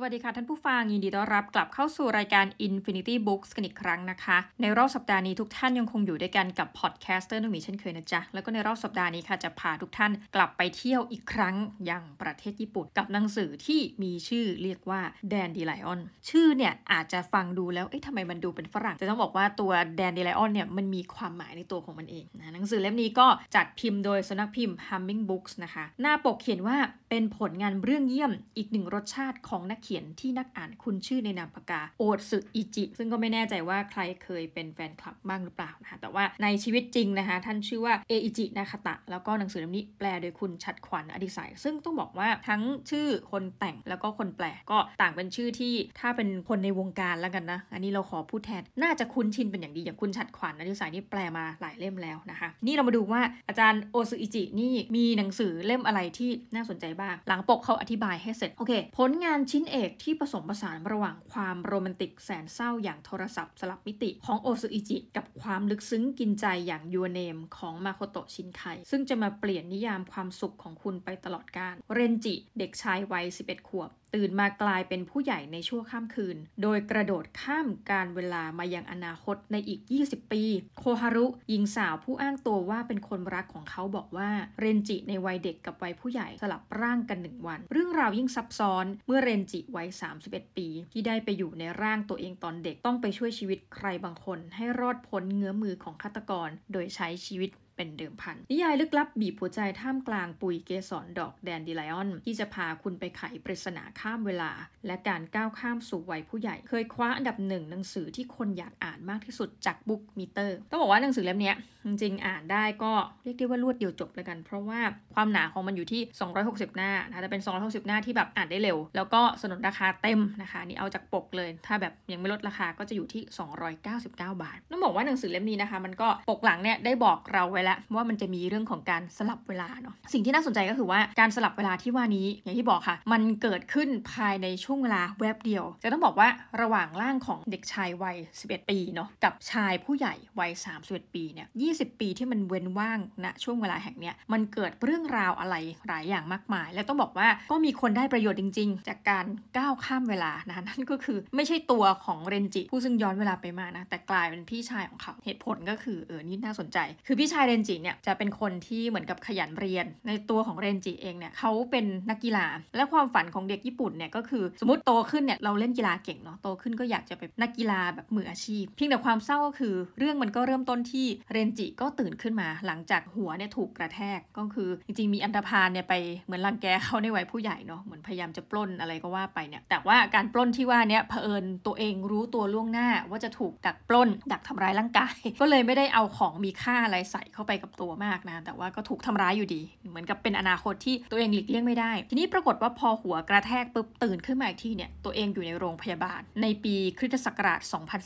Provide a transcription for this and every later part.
สวัสดีค่ะท่านผู้ฟังยินดีต้อนรับกลับเข้าสู่รายการ Infinity Books กันอีกครั้งนะคะ ในรอบสัปดาห์นี้ทุกท่านยังคงอยู่ด้วยกันกับ podcaster นุ่มีเช่นเคยนะจ๊ะ แล้วก็ในรอบสัปดาห์นี้ค่ะจะพาทุกท่านกลับไปเที่ยวอีกครั้งอย่างประเทศญี่ปุ่น กับหนังสือที่มีชื่อเรียกว่า Dandelion ชื่อเนี่ยอาจจะฟังดูแล้วเอ๊ะทำไมมันดูเป็นฝรั่งจะต้องบอกว่าตัว Dandelion เนี่ยมันมีความหมายในตัวของมันเองนะหนังสือเล่มนี้ก็จัดพิมพ์โดยสำนักพิมพ์ Humming Books นะคะ หน้าปกเขียนว่าเป็นผลงานเรื่องเยี่ยมอีกหนึ่งรสชาติของนักขียนที่นักอ่านคุ้นชื่อในนามปากกาโอตสึอิจิ ซึ่งก็ไม่แน่ใจว่าใครเคยเป็นแฟนคลับบ้างหรือเปล่านะคะแต่ว่าในชีวิตจริงนะคะ ท่านชื่อว่าเออิจินาคาตะ แล้วก็หนังสือเล่มนี้แปลโดยคุณชัดขวัญอดิศัย ซึ่งต้องบอกว่าทั้งชื่อคนแต่งแล้วก็คนแปลก็ต่างเป็นชื่อที่ถ้าเป็นคนในวงการแล้วกันนะ อันนี้เราขอพูดแทน น่าจะคุ้นชินเป็นอย่างดีอย่างคุณชัดขวัญอดิศัยนี่แปลมาหลายเล่มแล้วนะคะ นี่เรามาดูว่าอาจารย์โอตสึอิจินี่มีหนังสือเล่มอะไรที่น่าสนใจบ้าง หลังปกเขาอธิบายให้เสร็จโอเค ผลงานชิ้นเอกที่ผสมผสานระหว่างความโรแมนติกแสนเศร้าอย่างโทรศัพท์สลับมิติของโอตสึอิจิ กับความลึกซึ้งกินใจอย่าง Your Name ของมาโคโตะชินไคซึ่งจะมาเปลี่ยนนิยามความสุขของคุณไปตลอดกาลเรนจิ เด็กชายวัย 11 ขวบตื่นมากลายเป็นผู้ใหญ่ในชั่วข้ามคืน โดยกระโดดข้ามการเวลามายังอนาคตในอีก 20 ปี โคฮารุหญิงสาวผู้อ้างตัวว่าเป็นคนรักของเขาบอกว่าเรนจิในวัยเด็กกับวัยผู้ใหญ่สลับร่างกันหนึ่งวัน เรื่องราวยิ่งซับซ้อนเมื่อเรนจิวัย 31 ปี ที่ได้ไปอยู่ในร่างตัวเองตอนเด็กต้องไปช่วยชีวิตใครบางคน ให้รอดพ้นเงื้อมือของฆาตกร โดยใช้ชีวิต เป็นเดิมพัน นิยายลึกลับบีบหัวใจท่ามกลางปุยเกสรดอกแดนดิไลออน ที่จะพาคุณไปไขปริศนาข้ามเวลา และการก้าวข้ามสู่วัยผู้ใหญ่ เคยคว้าอันดับหนึ่งหนังสือที่คนอยากอ่านมากที่สุดจากบุ๊กมิเตอร์ต้องบอกว่าหนังสือเล่มนี้จริงๆอ่านได้ก็เรียกได้ว่ารวดเดียวจบเลยกัน เพราะว่าความหนาของมันอยู่ที่ 260 หน้านะแต่เป็น 260 หน้าที่แบบอ่านได้เร็ว แล้วก็สนนราคาเต็มนะคะนี่เอาจากปกเลย ถ้าแบบยังไม่ลดราคาก็จะอยู่ที่ 299 บาทต้องบอกว่าหนังสือเล่มนี้นะคะ มันก็ปกหลังเนี่ยได้บอกเราไว้แล้วว่ามันจะมีเรื่องของการสลับเวลาเนาะสิ่งที่น่าสนใจก็คือว่าการสลับเวลาที่ว่านี้อย่างที่บอกค่ะ มันเกิดขึ้นภายในช่วงเวลาแวบเดียว จะต้องบอกว่าระหว่างร่างของเด็กชายวัย 11 ปีเนาะกับชายผู้ใหญ่วัย 31 ปีเนี่ย 20 ปีที่มันเว้นว่างณนะช่วงเวลาแห่งเนี้ยมันเกิดเรื่องราวอะไรหลายอย่างมากมาย และต้องบอกว่าก็มีคนได้ประโยชน์จริง ๆ จากการก้าวข้ามเวลานะนั่นก็คือไม่ใช่ตัวของเรนจิ ผู้ซึ่งย้อนเวลาไปมานะแต่กลายเป็นพี่ชายของเขาเหตุผลก็คือเออนี่น่าสนใจ คือพี่ชายเรนจิเนี่ยจะเป็นคนที่เหมือนกับขยันเรียน ในตัวของเรนจิเองเนี่ยเขาเป็นนักกีฬา และความฝันของเด็กญี่ปุ่นเนี่ยก็คือสมมติโตขึ้นเนี่ยเราเล่นกีฬาเก่งเนาะโตขึ้นก็อยากจะเป็นนักกีฬาแบบมืออาชีพ เพียงแต่ความเศร้าก็คือ เรื่องมันก็เริ่มต้นที่เรนจิก็ตื่นขึ้นมา หลังจากหัวเนี่ยถูกกระแทกก็คือ จริงๆ มีอันธพาลเนี่ยไปเหมือนรังแกเขาในวัยผู้ใหญ่เนาะเหมือนพยายามจะปล้นอะไรก็ว่าไปเนี่ยแต่ว่าการปล้นที่ว่าเนี่ยเผอิญตัวเองรู้ตัวล่วงหน้าว่าจะถูกดักปล้น ดักทำร้ายร่างกาย ก็เลยไม่ได้เอาของมีค่าอะไรใส่เข้าไปกับตัวมากนะ แต่ว่าก็ถูกทำร้ายอยู่ดี เหมือนกับเป็นอนาคตที่ตัวเองหลีกเลี่ยงไม่ได้ ทีนี้ปรากฏว่าพอหัวกระแทกปุ๊บตื่นขึ้นมาอีกทีเนี่ยตัวเองอยู่ในโรงพยาบาล ในปีคริสตศักราช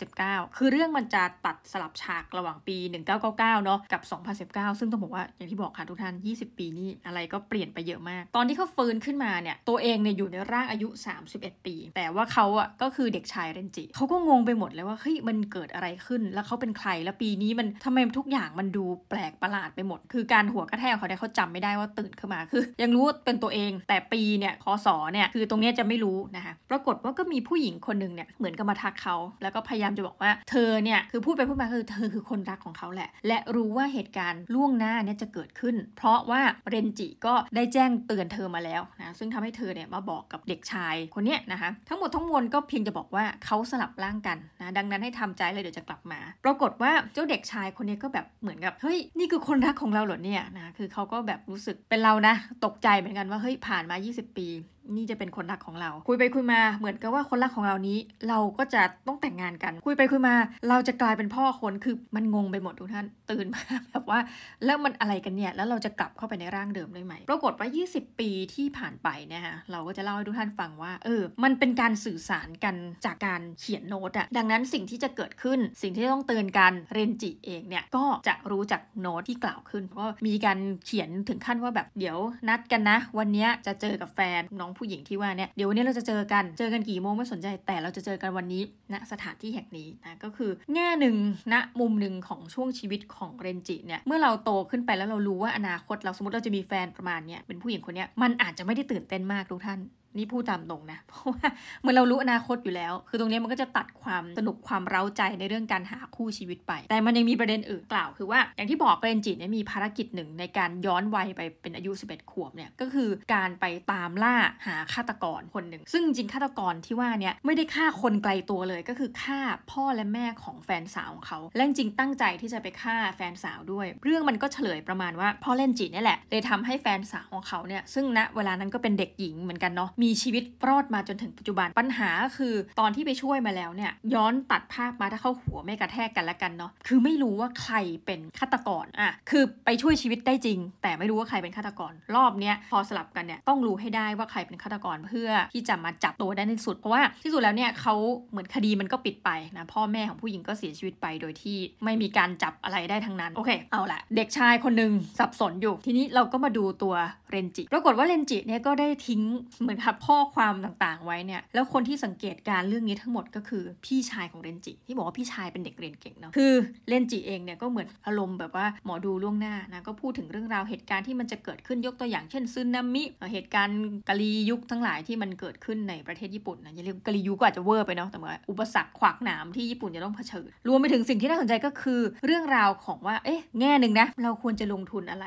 2019 คือเรื่องมันจะตัดสลับฉากระหว่างปี 1999 เนาะกับ 2019 ซึ่งต้องบอกว่าอย่างที่บอกค่ะทุกท่าน 20 ปีนี้อะไรก็เปลี่ยนไปเยอะมาก ตอนที่เขาฟื้นขึ้นมาเนี่ยตัวเองเนี่ยอยู่ในร่างอายุ 31 ปี แต่ว่าเขาอะก็คือเด็กชายเรนจิเขาก็งงไปหมดเลยว่าเฮ้ยมันเกิดอะไรขึ้นแล้วเขาเป็นใครแล้วปีนี้มันทำไมทุกอย่างมันดูแปลกประหลาดไปหมด คือการหัวกระแทกเขาเนี่ยเขาจำไม่ได้ว่าตื่นขึ้นมาคือ ยังรู้เป็นตัวเอง แต่ปีเนี่ยคศเนี่ยคือตรงนี้จะไม่รู้นะคะปรากฏว่าก็มีผู้หญิงคนหนึ่งเนี่ยเหมือนกับมาทักเขา แล้วก็พยายามจะบอกว่าเธอเนี่ยคือพูดไปพูดมาคือเธอคือคนรักของเขาแหละ และรู้ว่าเหตุการณ์ล่วงหน้าเนี่ยจะเกิดขึ้น เพราะว่าเรนจิก็ได้แจ้งเตือนเธอมาแล้วนะซึ่งทำให้เธอเนี่ยมาบอกกับเด็กชายคนเนี้ยนะคะทั้งหมดทั้งมวลก็เพียงจะบอกว่าเขาสลับร่างกันนะดังนั้นให้ทำใจเลยเดี๋ยวจะกลับมา ปรากฏว่าเจ้าเด็กชายคนนี้ก็แบบเหมือนกับเฮ้ยนี่คือคนรักของเราเหรอเนี่ยนะคือเขาก็แบบรู้สึกเป็นเรานะ ตกใจเหมือนกันว่าเฮ้ยผ่านมา 20 ปีนี่จะเป็นคนรักของเรา คุยไปคุยมาเหมือนกับว่าคนรักของเรานี้ เราก็จะต้องแต่งงานกัน คุยไปคุยมา เราจะกลายเป็นพ่อคนคือมันงงไปหมดทุกท่านตื่นมาแบบว่า แล้วมันอะไรกันเนี่ย แล้วเราจะกลับเข้าไปในร่างเดิมได้ไหมปรากฏว่า 20 ปีที่ผ่านไปเนี่ยฮะเราก็จะเล่าให้ทุกท่านฟังว่าเออมันเป็นการสื่อสารกันจากการเขียนโน้ตอะดังนั้นสิ่งที่จะเกิดขึ้น สิ่งที่ต้องเตือนกันเรนจิเองเนี่ยก็จะรู้จากโน้ตที่กล่าวขึ้น เพราะมีการเขียนถึงขั้นว่าแบบเดี๋ยวนัดกันนะ วันนี้จะเจอกับแฟนน้องผู้หญิงที่ว่าเนี่ยเดี๋ยววันนี้เราจะเจอกันเจอกันกี่โมงไม่สนใจ แต่เราจะเจอกันวันนี้ณนะสถานที่แห่งนี้นะก็คือแง่หนึ่งณนะมุมหนึ่งของช่วงชีวิตของเรนจิเนี่ยเมื่อเราโตขึ้นไปแล้วเรารู้ว่าอนาคต เราสมมติเราจะมีแฟนประมาณเนี้ยเป็นผู้หญิงคนเนี้ยมันอาจจะไม่ได้ตื่นเต้นมากทุกท่าน นี่พูดตามตรงนะ เพราะว่าเมื่อเรารู้อนาคตอยู่แล้ว คือตรงนี้มันก็จะตัดความสนุกความเร้าใจในเรื่องการหาคู่ชีวิตไป แต่มันยังมีประเด็นอื่นกล่าว คือว่าอย่างที่บอกเรนจิเนี่ยมีภารกิจหนึ่งในการย้อนวัยไปเป็นอายุ 11 ขวบเนี่ยก็คือการไปตามล่าหาฆาตกรคนหนึ่ง ซึ่งจริงฆาตกรที่ว่าเนี่ยไม่ได้ฆ่าคนไกลตัวเลยก็คือฆ่าพ่อและแม่ของแฟนสาวของเขาและจริงตั้งใจที่จะไปฆ่าแฟนสาวด้วย เรื่องมันก็เฉลยประมาณว่าพ่อเล่นจินี่แหละเลยทำให้แฟนสาวของเขาเนี่ยซึ่งณเวลานั้นก็เป็นเด็กหญิงเหมือนกันเนาะมีชีวิตรอดมาจนถึงปัจจุบันปัญหาคือตอนที่ไปช่วยมาแล้วเนี่ยย้อนตัดภาพมาถ้าเข้าหัวไม่กระแทกกันแล้วกันเนาะคือไม่รู้ว่าใครเป็นฆาตกรอะคือไปช่วยชีวิตได้จริง แต่ไม่รู้ว่าใครเป็นฆาตกร รอบเนี้ยพอสลับกันเนี่ยต้องรู้ให้ได้ว่าใครเป็นฆาตกรเพื่อที่จะมาจับตัวได้ในสุดเพราะว่าที่สุดแล้วเนี่ยเขาเหมือนคดีมันก็ปิดไปนะพ่อแม่ของผู้หญิงก็เสียชีวิตไปโดยที่ไม่มีการจับอะไรได้ทั้งนั้นโอเค เอาละเด็กชายคนหนึ่งสับสนอยู่ทีนี้เราก็มาดูตัว เรนจิปรากฏว่าเรนจิเนี่ยก็ได้ทิ้งเหมือนกับข้อความต่างๆ ไว้เนี่ยแล้วคนที่สังเกตการเรื่องนี้ทั้งหมดก็คือพี่ชายของเรนจิ ที่บอกว่าพี่ชายเป็นเด็กเรียนเก่งเนาะคือเรนจิเองเนี่ยก็เหมือนอารมณ์แบบว่าหมอดูล่วงหน้านะก็พูดถึงเรื่องราวเหตุการณ์ที่มันจะเกิดขึ้นยกตัวอย่างเช่นซึนามิเหตุการณ์กาลียุคทั้งหลายที่มันเกิดขึ้นในประเทศญี่ปุ่นนะอย่าเรียกกาลียุคก็อาจจะเวอร์ไปเนาะแต่ว่าอุปสรรคขวากหนามที่ญี่ปุ่นจะต้องเผชิญรวมไปถึงสิ่งที่น่าสนใจก็คือ เรื่องราวของว่าเอ๊ะแง่หนึ่งนะเราควรจะลงทุนอะไร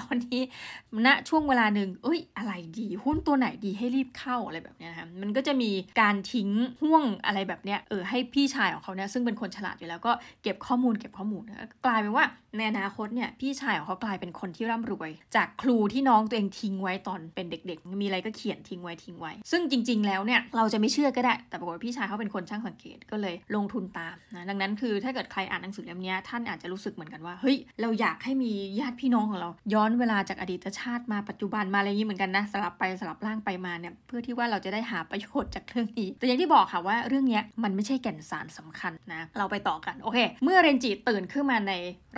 ตอนนี้ณช่วงเวลาหนึ่งเอ้ย อะไรดี หุ้นตัวไหนดีให้รีบเข้าอะไรแบบนี้นะคะมันก็จะมีการทิ้งห่วงอะไรแบบเนี้ยเออให้พี่ชายของเขาเนี่ยซึ่งเป็นคนฉลาดอยู่แล้วก็เก็บข้อมูลเก็บข้อมูลนะกลายเป็นว่า ในอนาคตเนี่ยพี่ชายของเขากลายเป็นคนที่ร่ำรวย จากครูที่น้องตัวเองทิ้งไว้ตอนเป็นเด็ก ๆ มีอะไรก็เขียนทิ้งไว้ทิ้งไว้ ซึ่งจริง ๆ แล้วเนี่ยเราจะไม่เชื่อก็ได้ แต่ปรากฏว่าพี่ชายเขาเป็นคนช่างสังเกตก็เลยลงทุนตามนะดังนั้นคือถ้าเกิดใครอ่านหนังสือเล่มนี้ท่านอาจจะรู้สึกเหมือนกันว่าเฮ้ยเราอยากให้มีญาติพี่น้องของเรา ย้อนเวลาจากอดีตชาติมาปัจจุบันมาอะไรอย่างนี้เหมือนกันนะสลับไปสลับร่างไปมาเนี่ยเพื่อที่ว่าเราจะได้หาประโยชน์จากเรื่องนี้ แต่อย่างที่บอกค่ะว่าเรื่องนี้มันไม่ใช่แก่นสารสำคัญนะเราไปต่อกันโอเค เมื่อเรนจิตื่นขึ้นมาใน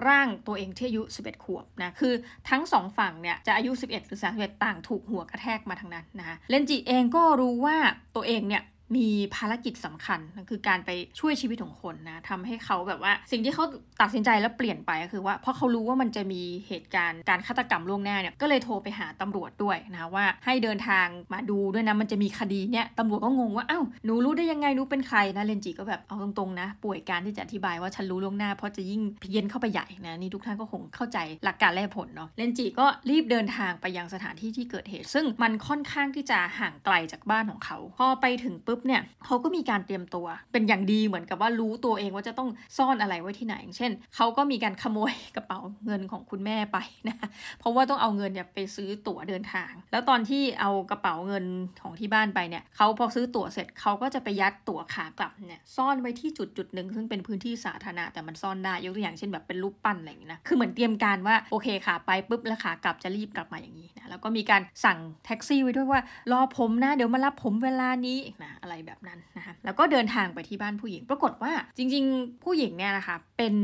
ร่างตัวเองที่อายุ 11 ขวบนะคือทั้งสองฝั่งเนี่ยจะอายุ 11 หรือ 31 ต่างถูกหัวกระแทกมาทางนั้นนะคะเลนจิเองก็รู้ว่าตัวเองเนี่ย มีภารกิจสำคัญนั่นคือการไปช่วยชีวิตของคนนะทำให้เขาแบบว่า สิ่งที่เขาตัดสินใจแล้วเปลี่ยนไปก็คือว่าเพราะเขารู้ว่ามันจะมีเหตุการณ์การฆาตกรรมล่วงหน้าเนี่ยก็เลยโทรไปหาตำรวจด้วยนะว่าให้เดินทางมาดูด้วยนะมันจะมีคดีเนี่ยตำรวจก็งงว่าอ้าวหนูรู้ได้ยังไงหนูเป็นใครนะเรนจิก็แบบเอาตรงๆนะ ป่วยการที่จะอธิบายว่าฉันรู้ล่วงหน้าเพราะจะยิ่งเพี้ยนเข้าไปใหญ่นะนี่ทุกท่านก็คงเข้าใจหลักการและผลเนาะเรนจิก็รีบเดินทางไปยังสถานที่ที่เกิดเหตุ ซึ่งมันค่อนข้างที่จะห่างไกลจากบ้านของเขา พอไปถึงปุ๊บเนี่ยเขาก็มีการเตรียมตัว เป็นอย่างดีเหมือนกับว่ารู้ตัวเองว่าจะต้องซ่อนอะไรไว้ที่ไหนอย่างเช่นเขาก็มีการขโมยกระเป๋าเงินของคุณแม่ไปนะเพราะว่าต้องเอาเงินเนี่ยไปซื้อตั๋วเดินทาง แล้วตอนที่เอากระเป๋าเงินของที่บ้านไปเนี่ยเขาพอซื้อตั๋วเสร็จเขาก็จะไปยัดตั๋วขากลับเนี่ยซ่อนไว้ที่จุดจุดหนึ่งซึ่งเป็นพื้นที่สาธารณะแต่มันซ่อนได้ยกตัวอย่างเช่นแบบเป็นรูปปั้นอะไรอย่างนี้นะคือเหมือนเตรียมการว่าโอเคค่ะไปปุ๊บแล้วขากลับจะรีบกลับมาอย่างนี้นะแล้วก็มีการสั่งแท็กซี่ไว้ด้วยว่ารอผมนะเดี๋ยวมารับผมเวลานี้นะอะไรแบบนั้นนะคะแล้วก็เดินทางไปที่บ้านผู้หญิง ปรากฏว่าจริง ๆ ผู้หญิงเนี่ยนะคะเป็น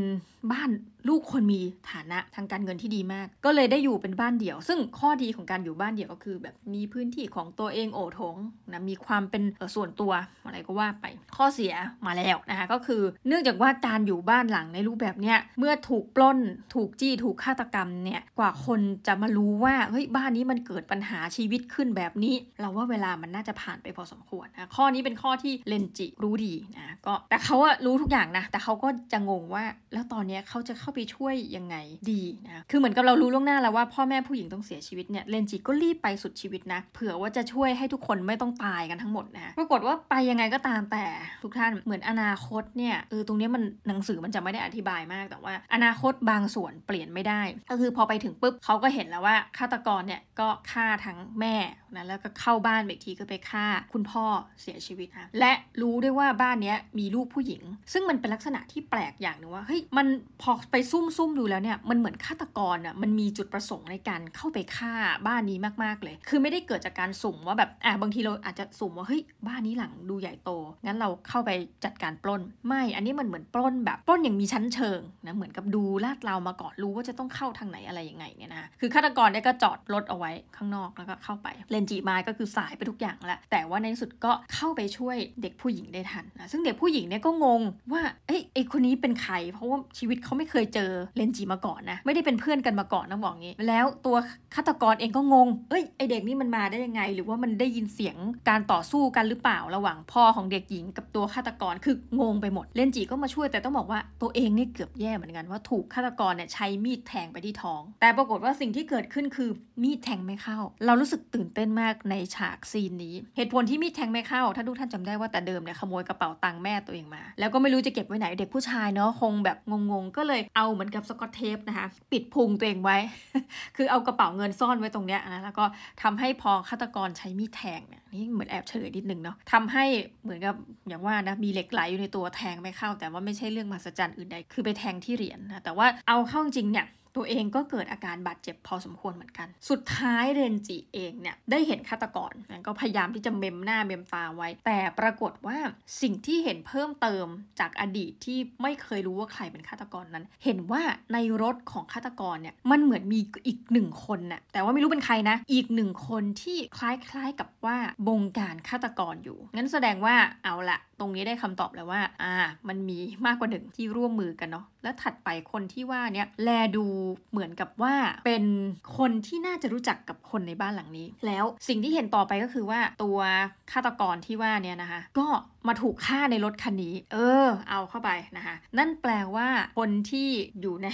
บ้าน ลูกคนมีฐานะทางการเงินที่ดีมาก ก็เลยได้อยู่เป็นบ้านเดี่ยว ซึ่งข้อดีของการอยู่บ้านเดี่ยวก็คือ แบบมีพื้นที่ของตัวเองโอทงนะมีความเป็นส่วนตัวอะไรก็ว่าไปข้อเสียมาแล้วนะคะก็คือ เนื่องจากว่าการอยู่บ้านหลังในรูปแบบเนี้ยเมื่อถูกปล้นถูกจี้ถูกฆาตกรรมเนี่ยกว่าคนจะมารู้ว่าเฮ้ยบ้านนี้มันเกิดปัญหาชีวิตขึ้นแบบนี้ เราว่าเวลามันน่าจะผ่านไปพอสมควรนะข้อนี้เป็นข้อที่เลนจิรู้ดีนะก็แต่เขาอะรู้ทุกอย่างนะแต่เขาก็จะงงว่าแล้วตอนนี้เขาจะเข้าไปช่วยยังไงดีนะคือเหมือนกับเรารู้ล่วงหน้าแล้วว่าพ่อแม่ผู้หญิงต้องเสียชีวิตเนี่ยเลนจิก็รีบไปสุดชีวิตนะ เผื่อว่าจะช่วยให้ทุกคนไม่ต้องตายกันทั้งหมดนะปรากฏว่าไปยังไงก็ตามแต่ทุกท่านเหมือนอนาคตเนี่ยเออตรงนี้มันหนังสือมันจะไม่ได้อธิบายมากแต่ว่า อนาคตบางส่วนเปลี่ยนไม่ได้ ก็คือพอไปถึงปุ๊บเขาก็เห็นแล้วว่าฆาตกรเนี่ยก็ฆ่าทั้งแม่ นะแล้วก็เข้าบ้านอีกทีก็ไปฆ่า คุณพ่อเสียชีวิตนะและรู้ด้วยว่าบ้านนี้มีลูกผู้หญิง ซึ่งมันเป็นลักษณะที่แปลกอย่างหนึ่งว่าเฮ้ยมันพอไปซุ่มซุ่มดูแล้วเนี่ยมันเหมือนฆาตกรอะมันมีจุดประสงค์ในการเข้าไปฆ่าบ้านนี้มากๆเลย คือไม่ได้เกิดจากการสุ่มว่าแบบอะบางทีเราอาจจะสุ่มว่าเฮ้ยบ้านนี้หลังดูใหญ่โต งั้นเราเข้าไปจัดการปล้น ไม่ อันนี้มันเหมือนปล้นแบบปล้นอย่างมีชั้นเชิงนะเหมือนกับดูลาดเรามาก่อนรู้ว่าจะต้องเข้าทางไหนอะไรยังไงเนี่ยนะคือฆาตกรเนี่ยก็จอดรถเอาไว้ข้างนอกแล้วก็เข้าไปเลนนจิมาก็คือสายไปทุกอย่างแล้วแต่ว่าในที่สุดก็เข้าไปช่วยเด็กผู้หญิงได้ทันนะซึ่งเด็กผู้หญิงเนี่ยก็งงว่าเอ้ยไอคนนี้เป็นใคร เพราะว่าชีวิตเขาไม่เคยเจอเลนจิมาก่อนนะไม่ได้เป็นเพื่อนกันมาก่อนนะบอกงี้ แล้วตัวฆาตกรเองก็งงเอ้ยไอเด็กนี่มันมาได้ยังไง หรือว่ามันได้ยินเสียงการต่อสู้กันหรือเปล่าระหว่างพ่อของเด็กหญิงกับตัวฆาตกรคืองงไปหมดเลนจิก็มาช่วยแต่ต้องบอกว่าตัวเองนี่เกือบแย่เหมือนกันว่าถูกฆาตกรเนี่ยใช้มีดแทงไปที่ท้อง แต่ปรากฏว่าสิ่งที่เกิดขึ้นคือมีดแทงไม่เข้า เรารู้สึกตื่นเต้นมากในฉากซีนนี้ เหตุผลที่มีดแทงไม่เข้า ถ้าทุกท่านจำได้ว่าแต่เดิมเนี่ยขโมยกระเป๋าตังค์แม่ตัวเองมา แล้วก็ไม่รู้จะเก็บไว้ไหนเด็กผู้ชายเนาะคงแบบงงๆ ก็เลยเอาเหมือนกับสกอตเทปนะคะปิดพุงตัวเองไว้ คือเอากระเป๋าเงินซ่อนไว้ตรงเนี้ยนะแล้วก็ทำให้พอฆาตกรใช้มีดแทงเนี่ยนี่เหมือนแอบเฉลยนิดนึงเนาะทำให้เหมือนกับอย่างว่านะมีเหล็กไหลอยู่ในตัวแทงไม่เข้า แต่ว่าไม่ใช่เรื่องมหัศจรรย์อื่นใดคือไปแทงที่เหรียญนะแต่ว่าเอาเข้าจริงเนี่ย ตัวเองก็เกิดอาการบาดเจ็บพอสมควรเหมือนกัน สุดท้ายเรนจิเองเนี่ยได้เห็นฆาตกรก็พยายามที่จะเมมหน้าเมมตาไว้ แต่ปรากฏว่าสิ่งที่เห็นเพิ่มเติมจากอดีตที่ไม่เคยรู้ว่าใครเป็นฆาตกรนั้น เห็นว่าในรถของฆาตกรเนี่ยมันเหมือนมีอีกหนึ่งคนน่ะแต่ว่าไม่รู้เป็นใครนะ อีกหนึ่งคนที่คล้ายๆกับว่าบงการฆาตกรอยู่ งั้นแสดงว่าเอาละตรงนี้ได้คำตอบแล้วว่า อ่า มันมีมากกว่าหนึ่งที่ร่วมมือกันเนาะ แล้วถัดไปคนที่ว่าเนี่ยแลดูเหมือนกับว่าเป็นคนที่น่าจะรู้จักกับคนในบ้านหลังนี้ แล้วสิ่งที่เห็นต่อไปก็คือว่าตัวฆาตกรที่ว่าเนี่ยนะคะ ก็มาถูกฆ่าในรถคันนี้ เออ เอาเข้าไปนะคะ นั่นแปลว่าคนที่อยู่ใน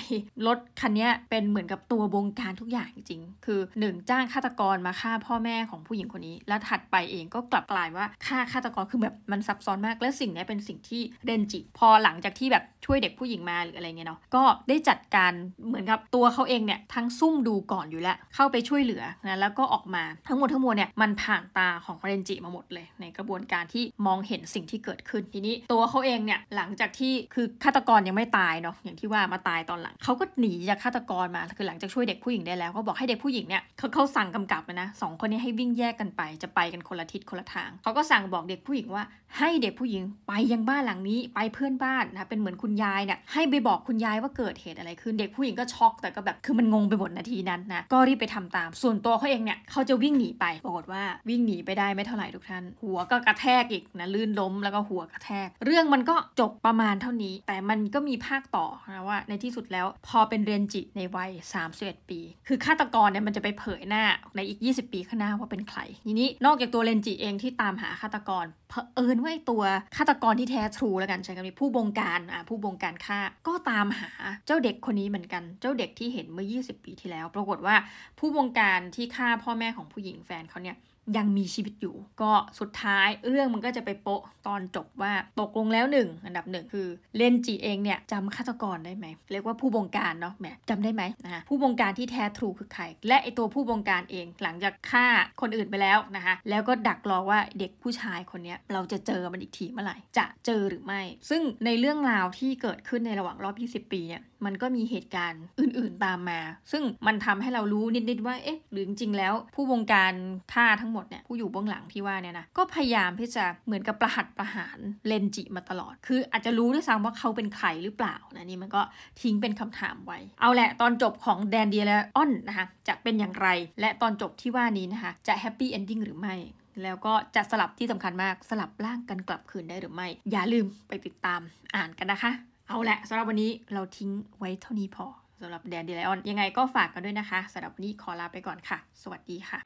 รถคันนี้เป็นเหมือนกับตัวบงการทุกอย่างจริง คือหนึ่งจ้างฆาตกรมาฆ่าพ่อแม่ของผู้หญิงคนนี้ แล้วถัดไปเองก็กลับกลายว่าฆ่าฆาตกรคือแบบมันซับซ้อนมาก และสิ่งนี้เป็นสิ่งที่เรนจิ พอหลังจากที่แบบช่วยเด็กผู้หญิงมาหรืออะไรเงี้ยเนาะ ก็ได้จัดการเหมือนกับตัวเขาเองเนี่ยทั้งซุ่มดูก่อนอยู่แล้ว เข้าไปช่วยเหลือนะแล้วก็ออกมาทั้งหมดทั้งมวลเนี่ยมันผ่านตาของเรนจิมาหมดเลย ในกระบวนการที่มองเห็นสิ่งที่เกิดขึ้นทีนี้ ตัวเขาเองเนี่ยหลังจากที่คือฆาตกรยังไม่ตายเนาะอย่างที่ว่ามาตายตอนหลังเขาก็หนีจากฆาตกรมาคือหลังจากช่วยเด็กผู้หญิงได้แล้วก็บอกให้เด็กผู้หญิงเนี่ยเขาเขาสั่งกำกับนะสองคนนี้ให้วิ่งแยกกันไปจะไปกันคนละทิศคนละทางเขาก็สั่งบอกเด็กผู้หญิงว่า ให้เด็กผู้หญิงไปยังบ้านหลังนี้ไปเพื่อนบ้านนะเป็นเหมือนคุณยายเนี่ยให้ไปบอกคุณยายว่าเกิดเหตุอะไรขึ้นเด็กผู้หญิงก็ช็อกแต่ก็แบบคือมันงงไปหมดนาทีนั้นนะก็รีบไปทำตาม ส่วนตัวเขาเองเนี่ยเขาจะวิ่งหนีไปปรากฏว่าวิ่งหนีไปได้ไม่เท่าไหร่ทุกท่าน หัวก็กระแทกอีกนะลื่นล้มแล้วก็หัวกระแทก เรื่องมันก็จบประมาณเท่านี้ แต่มันก็มีภาคต่อนะว่า ในที่สุดแล้วพอเป็นเรนจิในวัย 31 ปี คือฆาตกรเนี่ยมันจะไปเผยหน้าในอีก 20 ปีข้างหน้าว่าเป็นใครทีนี้นอกจากตัวเรนจิเองที่ตามหาฆาตกรเผอิญว่าตัวฆาตกรที่แท้ทรูแล้วกันใช้คำนี้ผู้บงการอ่าผู้บงการฆ่าก็ตามหาเจ้าเด็กคนนี้เหมือนกันเจ้าเด็กที่เห็นเมื่อ 20 ปีที่แล้ว ปรากฏว่าผู้บงการที่ฆ่าพ่อแม่ของผู้หญิงแฟนเขาเนี่ยยังมีชีวิตอยู่ ก็สุดท้ายเรื่องมันก็จะไปโปะตอนจบว่าตกลงแล้วหนึ่งอันดับหนึ่งคือเลนจีเองเนี่ยจำฆาตกรได้ไหม เรียกว่าผู้บงการเนาะแหมจำได้ไหมนะคะผู้บงการที่แท้ทรูคือใคร และไอตัวผู้บงการเองหลังจากฆ่าคนอื่นไปแล้วนะคะแล้วก็ดักรอว่าเด็กผู้ชายคนนี้เราจะเจอมันอีกทีเมื่อไหร่จะเจอหรือไม่ ซึ่งในเรื่องราวที่เกิดขึ้นในระหว่างรอบ 20 ปีเนี่ย มันก็มีเหตุการณ์อื่นๆตามมา ซึ่งมันทำให้เรารู้นิดๆว่าเอ๊ะหรือจริงๆแล้ว ผู้บงการฆ่าทั้งหมดเนี่ยผู้อยู่เบื้องหลังที่ว่าเนี่ยนะก็พยายามที่จะเหมือนกับประหัตประหารเรนจิมาตลอด คืออาจจะรู้ด้วยซ้ำว่าเขาเป็นใครหรือเปล่านะนี่มันก็ทิ้งเป็นคำถามไว้ เอาแหละตอนจบของแดนเดียและอ้อนนะคะจะเป็นอย่างไร และตอนจบที่ว่านี้นะคะจะ happy ending หรือไม่แล้วก็จะสลับที่สำคัญมากสลับร่างกันกลับคืนได้หรือไม่ อย่าลืมไปติดตามอ่านกันนะคะ เอาละสำหรับวันนี้เราทิ้งไว้เท่านี้พอสำหรับแดนเดลไลออนยังไงก็ฝากกันด้วยนะคะสำหรับวันนี้ขอลาไปก่อนค่ะ สวัสดีค่ะ